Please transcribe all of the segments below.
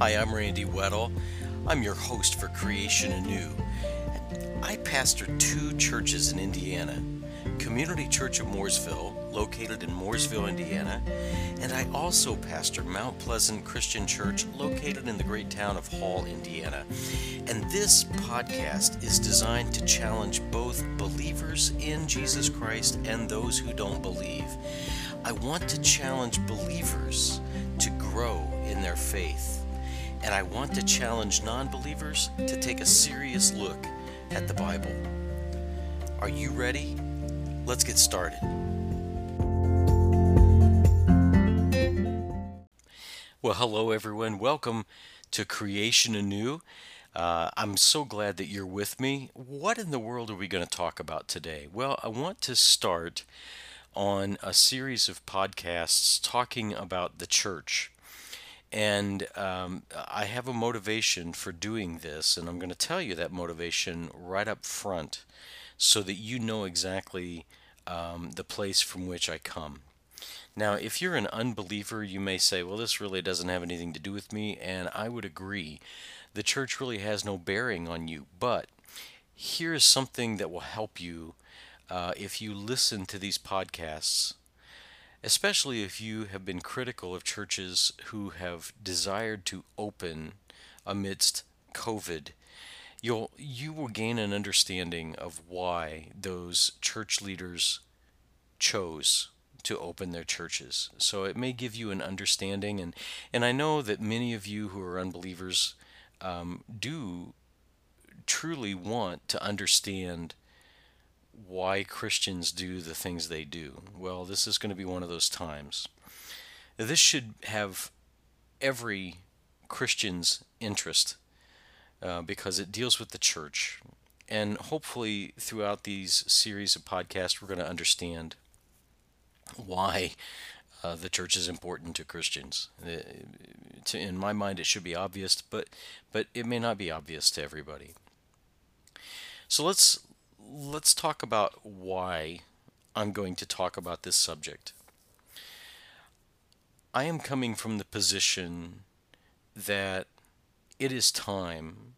Hi, I'm Randy Weddle. I'm your host for Creation Anew. I pastor two churches in Indiana Community Church of Mooresville, located in Mooresville, Indiana, and I also pastor Mount Pleasant Christian Church, located in the great town of Hall, Indiana. And this podcast is designed to challenge both believers in Jesus Christ and those who don't believe. I want to challenge believers to grow in their faith. And I want to challenge non believers to take a serious look at the Bible. Are you ready? Let's get started. Well, hello, everyone. Welcome to Creation Anew. Uh, I'm so glad that you're with me. What in the world are we going to talk about today? Well, I want to start on a series of podcasts talking about the church. And um, I have a motivation for doing this, and I'm going to tell you that motivation right up front so that you know exactly um, the place from which I come. Now, if you're an unbeliever, you may say, well, this really doesn't have anything to do with me, and I would agree. The church really has no bearing on you, but here is something that will help you uh, if you listen to these podcasts, especially if you have been critical of churches who have desired to open amidst COVID. You'll you will gain an understanding of why those church leaders chose to open their churches. So it may give you an understanding, and and I know that many of you who are unbelievers um, do truly want to understand why Christians do the things they do. Well, this is going to be one of those times. This should have every Christian's interest uh, because it deals with the church. And hopefully, throughout these series of podcasts, we're going to understand why uh, the church is important to Christians. Uh, in my mind, it should be obvious, but but it may not be obvious to everybody. So let's let's talk about why I'm going to talk about this subject. I am coming from the position that it is time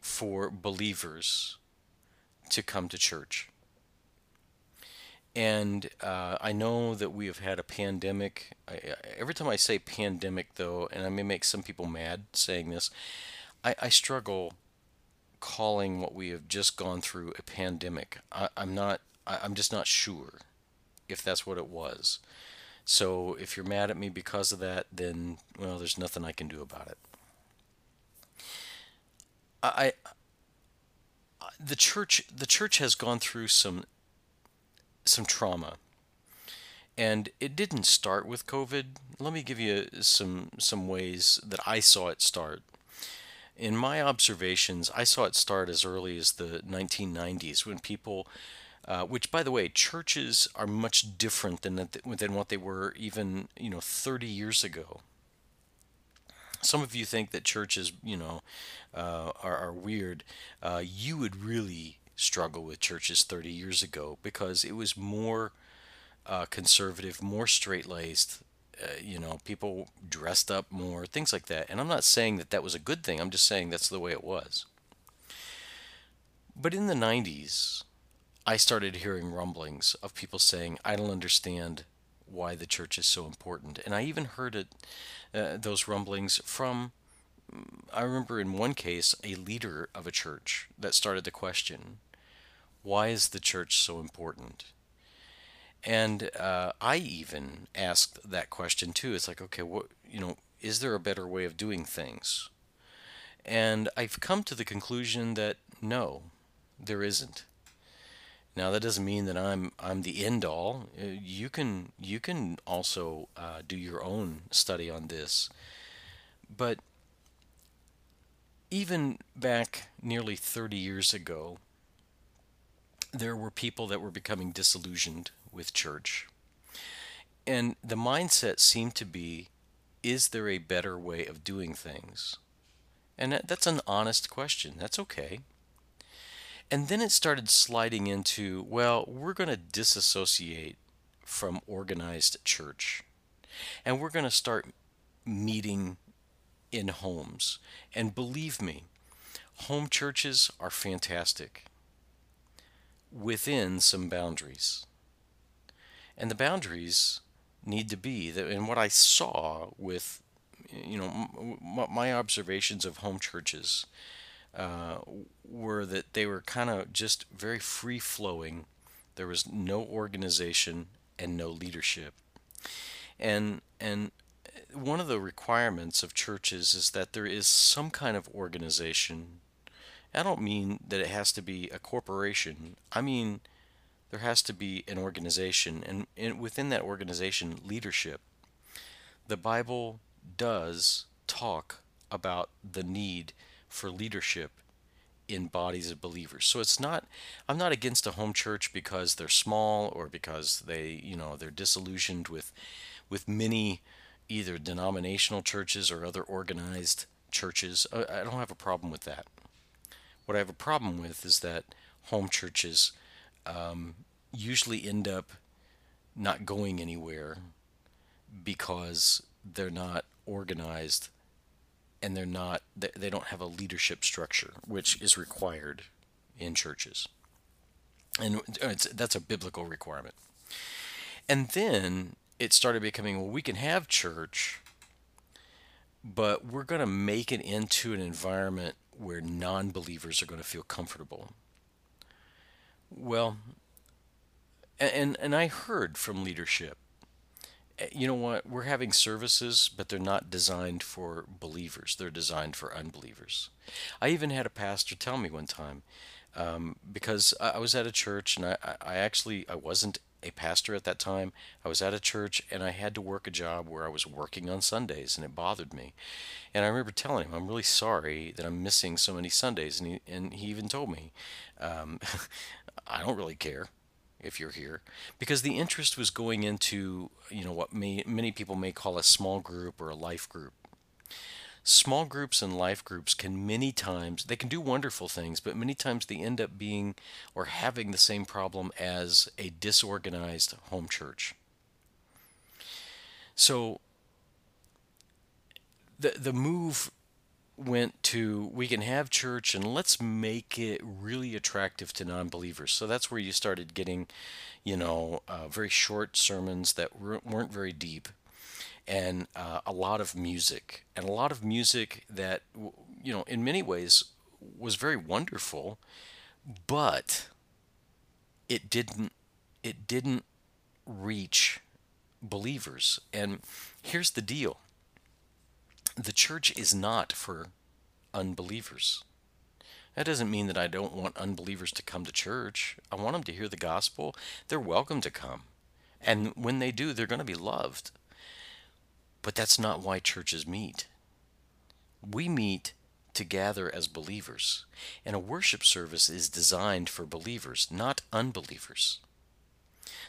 for believers to come to church. And uh, I know that we have had a pandemic. I, every time I say pandemic, though, and I may make some people mad saying this, I, I struggle calling what we have just gone through a pandemic. I, am not. I, I'm just not sure if that's what it was. So if you're mad at me because of that, then well, there's nothing I can do about it. I, I the church the church has gone through some some trauma. And it didn't start with COVID. Let me give you some some ways that I saw it start in my observations, I saw it start as early as the 1990s when people, uh, which by the way, churches are much different than than what they were even you know 30 years ago. Some of you think that churches, you know, uh, are, are weird. Uh, you would really struggle with churches 30 years ago because it was more uh, conservative, more straight laced, uh, you know, people dressed up more, things like that. And I'm not saying that that was a good thing, I'm just saying that's the way it was. But in the 90s, I started hearing rumblings of people saying, I don't understand why the church is so important. And I even heard it, uh, those rumblings from, I remember in one case, a leader of a church that started the question, why is the church so important? And uh, I even asked that question too. It's like, okay, what you know, is there a better way of doing things? And I've come to the conclusion that no, there isn't. Now that doesn't mean that I'm I'm the end all. Uh, you can you can also uh, do your own study on this, but even back nearly 30 years ago, there were people that were becoming disillusioned with church. And the mindset seemed to be is there a better way of doing things? And that, that's an honest question. That's okay. And then it started sliding into well, we're going to disassociate from organized church. And we're going to start meeting in homes. And believe me, home churches are fantastic within some boundaries. And the boundaries need to be that, and what I saw with, you know, my observations of home churches uh, were that they were kind of just very free flowing. There was no organization and no leadership. And and one of the requirements of churches is that there is some kind of organization. I don't mean that it has to be a corporation. I mean there has to be an organization and, and within that organization leadership. The Bible does talk about the need for leadership in bodies of believers. So it's not I'm not against a home church because they're small or because they, you know, they're disillusioned with with many either denominational churches or other organized churches. I, I don't have a problem with that. What I have a problem with is that home churches um, usually end up not going anywhere because they're not organized and they're not they don't have a leadership structure which is required in churches. And that's a biblical requirement. And then it started becoming well we can have church but we're going to make it into an environment where non-believers are going to feel comfortable. Well and and I heard from leadership eh, you know what? We're having services but they're not designed for believers. They're designed for unbelievers. I even had a pastor tell me one time um, because I, was at a church and I, I actually i wasn't a pastor at that time. I was at a church and i had to work a job where i was working on sundays and it bothered me. And i remember telling him i'm really sorry that i'm missing so many sundays and he, and he even told me um, i don't really care if you're here because the interest was going into you know what may, many people may call a small group or a life group small groups and life groups can many times they can do wonderful things but many times they end up being or having the same problem as a disorganized home church. So the the move went to we can have church and let's make it really attractive to non-believers. So that's where you started getting you know uh, very short sermons that weren't very deep and uh, a lot of music and a lot of music that you know in many ways was very wonderful but it didn't it didn't reach believers and here's the deal the church is not for unbelievers. That doesn't mean that I don't want unbelievers to come to church. I want them to hear the gospel. They're welcome to come. And when they do, they're going to be loved. But that's not why churches meet. We meet to gather as believers. And a worship service is designed for believers, not unbelievers.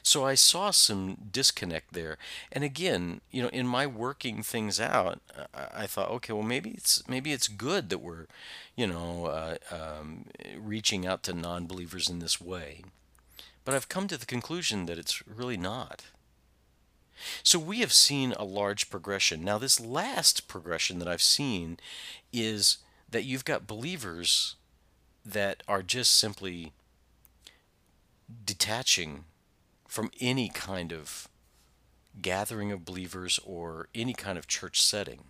So I saw some disconnect there. And again, you know, in my working things out, I, thought, okay, well maybe it's maybe it's good that we're, you know, uh, um, reaching out to non-believers in this way. But I've come to the conclusion that it's really not. So we have seen a large progression. Now, this last progression that I've seen is that you've got believers that are just simply detaching from any kind of gathering of believers or any kind of church setting.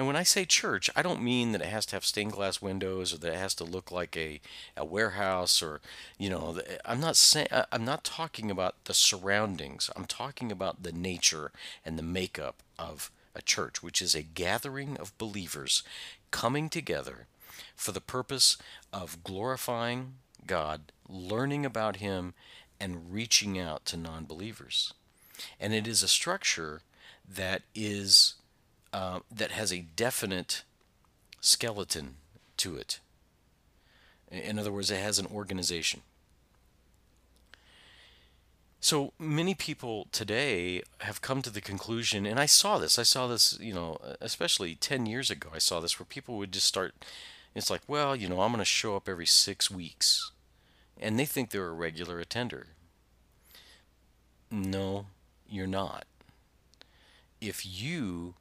Now, when I say church, I don't mean that it has to have stained glass windows or that it has to look like a, a warehouse or, you know, I'm not saying I'm not talking about the surroundings. I'm talking about the nature and the makeup of a church, which is a gathering of believers coming together for the purpose of glorifying God, learning about Him, and reaching out to non believers. And it is a structure that is uh, that has a definite skeleton to it. In other words, it has an organization. So many people today have come to the conclusion, and I saw this, I saw this, you know, especially 10 years ago, I saw this where people would just start, it's like, well, you know, I'm going to show up every six weeks and they think they're a regular attender. No, you're not. If you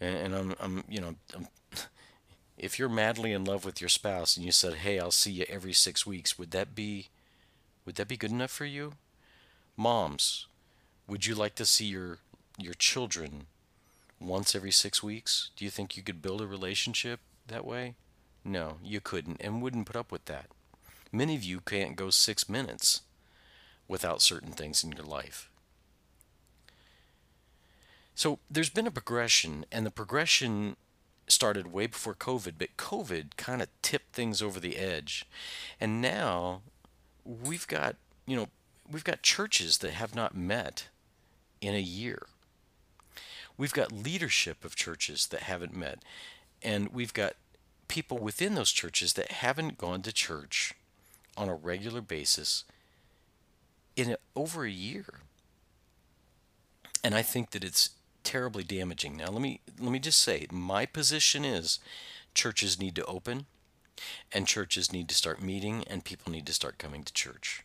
And, and I'm, I'm, you know, I'm, if you're madly in love with your spouse and you said, "Hey, I'll see you every six weeks," would that be, would that be good enough for you? Moms, would you like to see your your children once every six weeks? Do you think you could build a relationship that way? No, you couldn't and wouldn't put up with that. Many of you can't go six minutes without certain things in your life. So there's been a progression, and the progression started way before COVID, but COVID kind of tipped things over the edge. And now we've got, you know, we've got churches that have not met in a year. We've got leadership of churches that haven't met. And we've got people within those churches that haven't gone to church on a regular basis in over a year. And I think that it's terribly damaging. Now let me let me just say my position is churches need to open and churches need to start meeting and people need to start coming to church.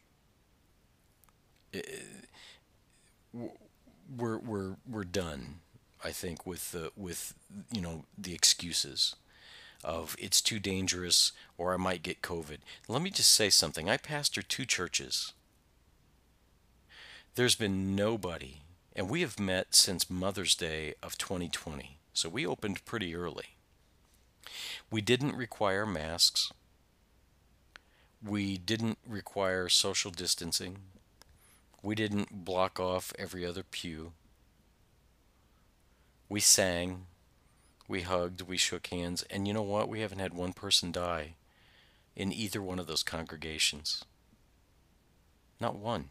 We're we're we're done, I think, with the with you know the excuses of it's too dangerous or I might get COVID. Let me just say something. I pastor two churches. There's been nobody, and we have met since Mother's Day of 2020. So we opened pretty early. We didn't require masks. We didn't require social distancing. We didn't block off every other pew. We sang. We hugged. We shook hands. And you know what? We haven't had one person die in either one of those congregations. Not one.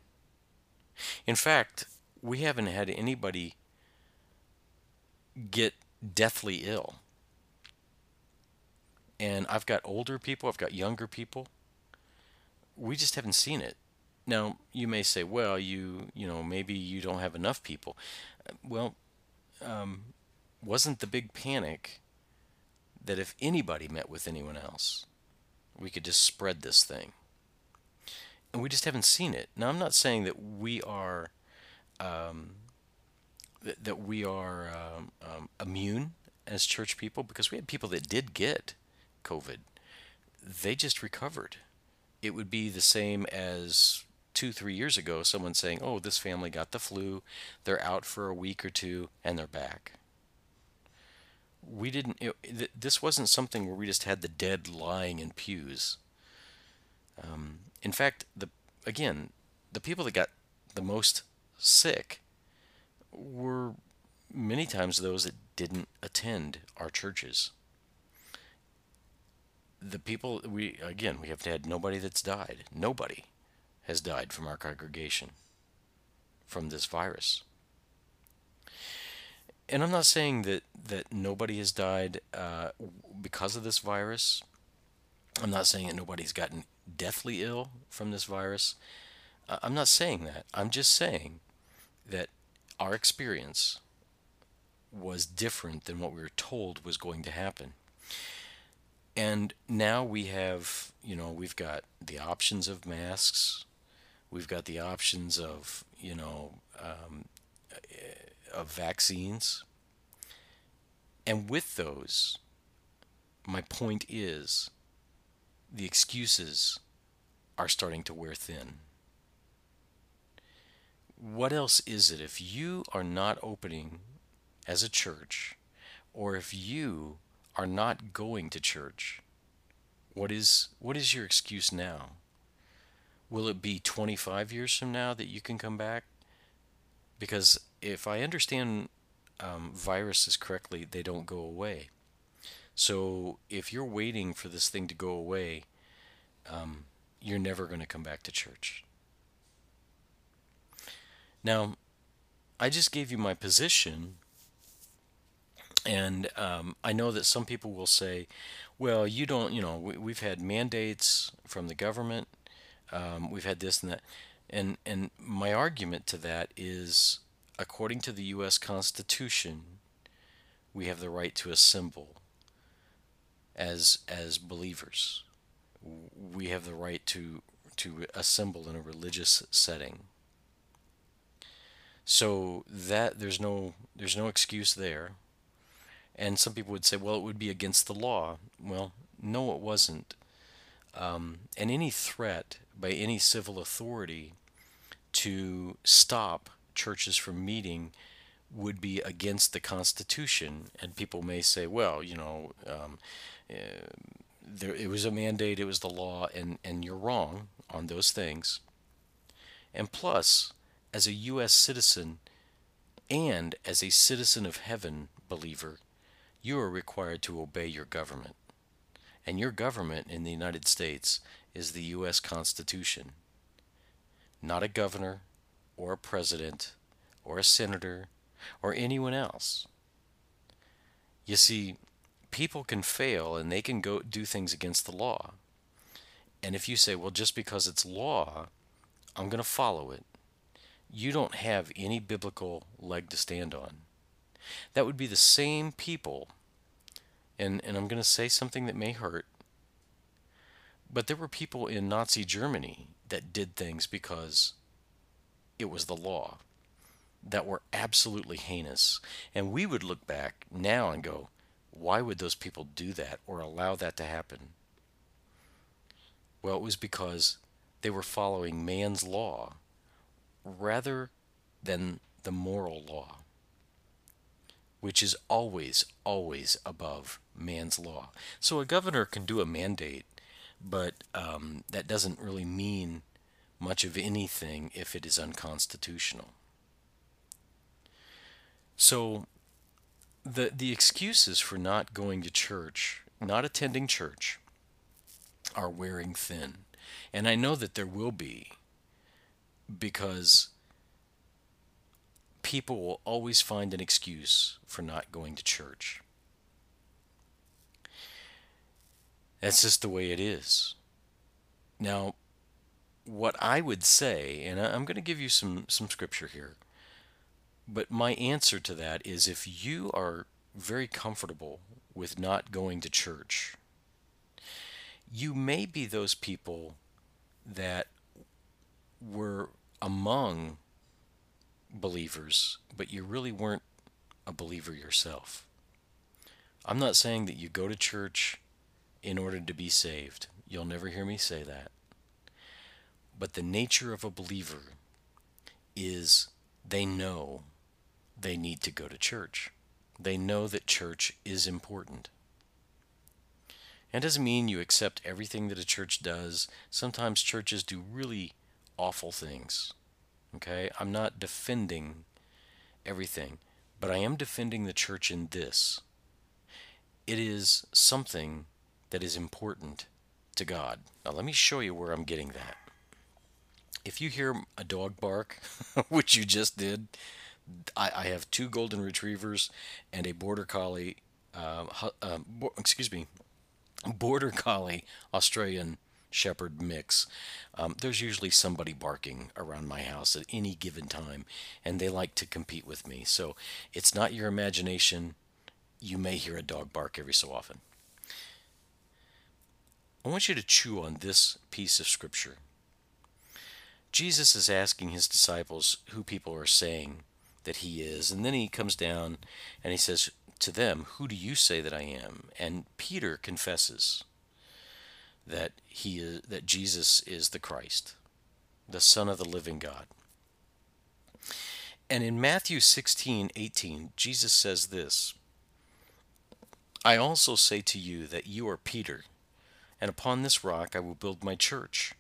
In fact, we haven't had anybody get deathly ill. And I've got older people, I've got younger people. We just haven't seen it. Now, you may say, well, you, you know, maybe you don't have enough people. Well, um, wasn't the big panic that if anybody met with anyone else, we could just spread this thing? And we just haven't seen it. Now, I'm not saying that we are, um, that, that we are um, um, immune as church people because we had people that did get COVID. They just recovered. It would be the same as two, three years ago, someone saying, oh, this family got the flu, they're out for a week or two, and they're back. We didn't, it, this wasn't something where we just had the dead lying in pews. Um, in fact, the again, the people that got the most sick were many times those that didn't attend our churches. The people we again we have had nobody that's died. Nobody has died from our congregation from this virus. And I'm not saying that, that nobody has died uh, because of this virus. I'm not saying that nobody's gotten deathly ill from this virus. I'm not saying that. I'm just saying that our experience was different than what we were told was going to happen. And now we have, you know, we've got the options of masks, We've got the options of, you know, um, of vaccines. And with those, my point is the excuses are starting to wear thin. What else is it if you are not opening as a church, or if you are not going to church? What is what is your excuse now? will it be 25 years from now that you can come back? Because if I understand um, viruses correctly, they don't go away. So if you're waiting for this thing to go away, um, you're never going to come back to church. Now, I just gave you my position, and um, I know that some people will say, well, you don't, you know, we, we've had mandates from the government um, we've had this and that, and and my argument to that is, according to the U.S. Constitution, we have the right to assemble. As as believers, we have the right to to assemble in a religious setting. So that there's no there's no excuse there. And some people would say, well, it would be against the law. Well, no, it wasn't. Um, and any threat by any civil authority to stop churches from meeting would be against the Constitution. And people may say, well, you know, um, uh, there, it was a mandate, it was the law, and, and you're wrong on those things. And plus, as a U.S. citizen and as a citizen of heaven believer, you are required to obey your government. And your government in the United States is the U.S. Constitution, not a governor or a president or a senator or anyone else. You see, people can fail and they can go do things against the law. And if you say, well, just because it's law, I'm going to follow it, you don't have any biblical leg to stand on. That would be the same people, and, and I'm going to say something that may hurt, but there were people in Nazi Germany that did things because it was the law that were absolutely heinous. And we would look back now and go, why would those people do that or allow that to happen? Well, it was because they were following man's law rather than the moral law, which is always, always above man's law. So a governor can do a mandate, but um, that doesn't really mean much of anything if it is unconstitutional. So the the excuses for not going to church, not attending church, are wearing thin. And I know that there will be because people will always find an excuse for not going to church. That's just the way it is. Now, what I would say, and I'm going to give you some, some scripture here, but my answer to that is if you are very comfortable with not going to church, you may be those people that were among believers, but you really weren't a believer yourself. I'm not saying that you go to church in order to be saved. You'll never hear me say that. But the nature of a believer is they know they need to go to church. They know that church is important. And doesn't mean you accept everything that a church does. Sometimes churches do really awful things. Okay? I'm not defending everything, but I am defending the church in this. It is something that is important to God. Now, let me show you where I'm getting that. If you hear a dog bark, which you just did, I, I have two golden retrievers and a border collie. Uh, uh, bo- excuse me, border collie Australian shepherd mix. Um, there's usually somebody barking around my house at any given time, and they like to compete with me. So it's not your imagination. You may hear a dog bark every so often. I want you to chew on this piece of scripture. Jesus is asking his disciples who people are saying that he is. And then he comes down and he says to them, Who do you say that I am? And Peter confesses that he is that Jesus is the Christ, the Son of the living God. And in Matthew 16, 18, Jesus says this I also say to you that you are Peter, and upon this rock I will build my church,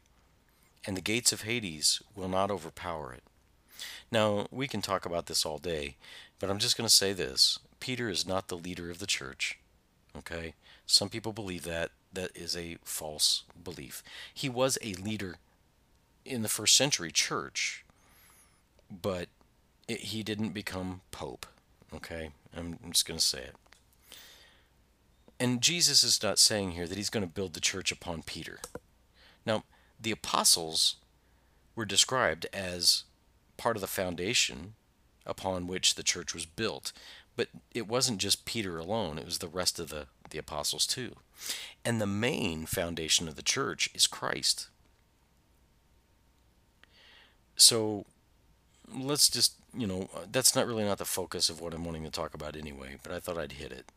and the gates of Hades will not overpower it. Now, we can talk about this all day, but I'm just going to say this Peter is not the leader of the church. Okay? Some people believe that. That is a false belief. He was a leader in the first century church, but it, he didn't become pope. Okay? I'm, I'm just going to say it. And Jesus is not saying here that he's going to build the church upon Peter. Now, the apostles were described as part of the foundation upon which the church was built. But it wasn't just Peter alone, it was the rest of the, the apostles too. And the main foundation of the church is Christ. So let's just, you know, uh, that's not really not the focus of what I'm wanting to talk about anyway, but I thought I'd hit it.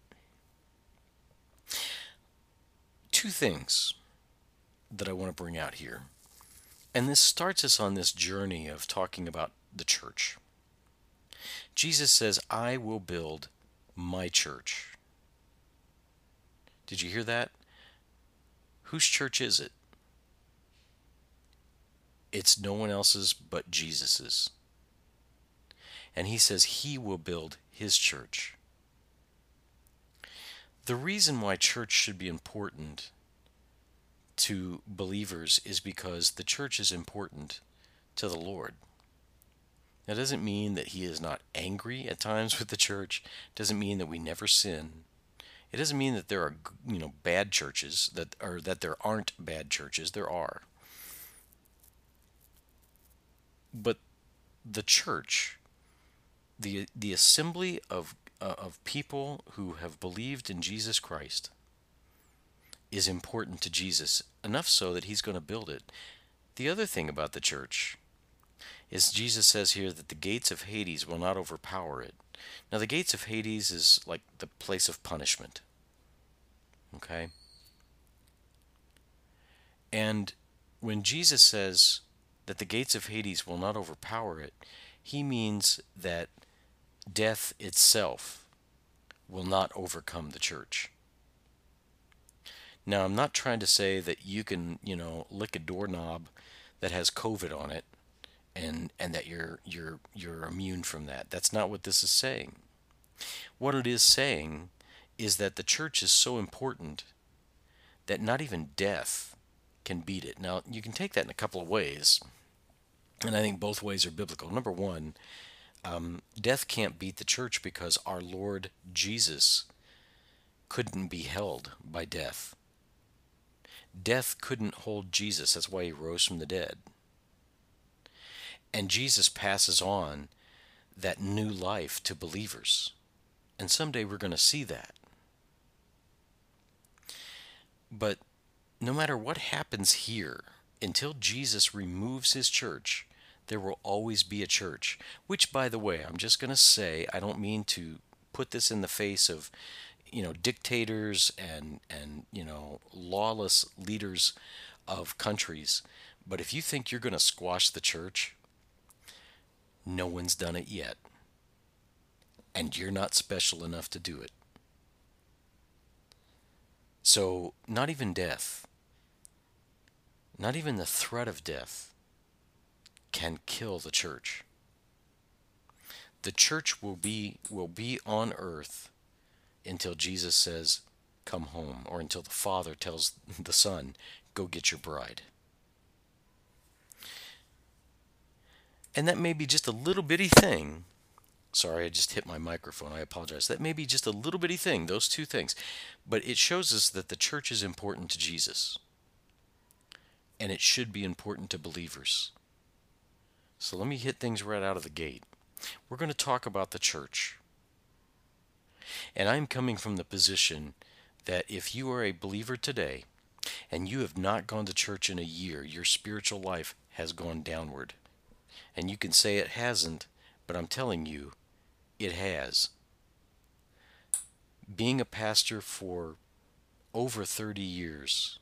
Two things that I want to bring out here. And this starts us on this journey of talking about the church. Jesus says, I will build my church. Did you hear that? Whose church is it? It's no one else's but Jesus's. And he says he will build his church. The reason why church should be important to believers is because the church is important to the Lord. That doesn't mean that he is not angry at times with the church. Doesn't mean that we never sin. It doesn't mean that there are you know bad churches that or that there aren't bad churches. There are. But the church, the the assembly of uh, of people who have believed in Jesus Christ, is important to Jesus enough so that he's going to build it. The other thing about the church is Jesus says here that the gates of Hades will not overpower it. Now, the gates of Hades is like the place of punishment. Okay? And when Jesus says that the gates of Hades will not overpower it, he means that death itself will not overcome the church. Now, I'm not trying to say that you can, you know, lick a doorknob that has COVID on it and and that you're you're you're immune from that. That's not what this is saying. What it is saying is that the church is so important that not even death can beat it. Now, you can take that in a couple of ways, and I think both ways are biblical. Number one, um, death can't beat the church because our Lord Jesus couldn't be held by death. Death couldn't hold Jesus. That's why he rose from the dead. And Jesus passes on that new life to believers. And someday we're going to see that. But no matter what happens here, until Jesus removes his church, there will always be a church. Which, by the way, I'm just going to say, I don't mean to put this in the face of, you know, dictators and and you know lawless leaders of countries. But if you think you're going to squash the church, no one's done it yet. And you're not special enough to do it. So, not even death, not even the threat of death, can kill the church. The church will be will be on earth until Jesus says, "Come home," or until the Father tells the Son, "Go get your bride." And that may be just a little bitty thing. Sorry, I just hit my microphone. I apologize. That may be just a little bitty thing, those two things. But it shows us that the church is important to Jesus. And it should be important to believers. So let me hit things right out of the gate. We're going to talk about the church. And I'm coming from the position that if you are a believer today and you have not gone to church in a year, your spiritual life has gone downward. And you can say it hasn't, but I'm telling you, it has. Being a pastor for over 30 years,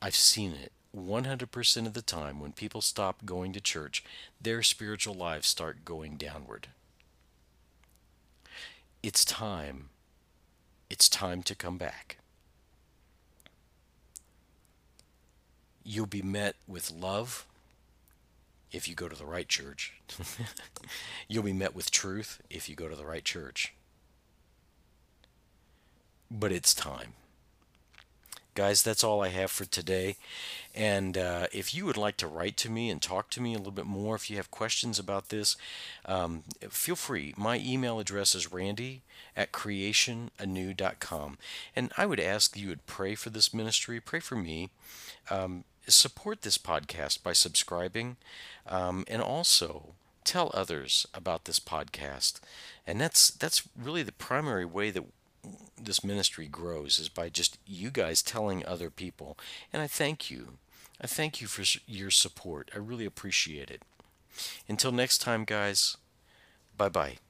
I've seen it 100% of the time when people stop going to church, their spiritual lives start going downward. It's time. It's time to come back. You'll be met with love if you go to the right church. You'll be met with truth if you go to the right church. But it's time. Guys, that's all I have for today. And uh, if you would like to write to me and talk to me a little bit more, if you have questions about this, um, feel free. My email address is randy at creationanew.com. And I would ask you would pray for this ministry, pray for me. Um, support this podcast by subscribing um, and also tell others about this podcast. And that's that's really the primary way that this ministry grows is by just you guys telling other people. And i thank you. I thank you for your support. I really appreciate it. Until next time guys. Bye bye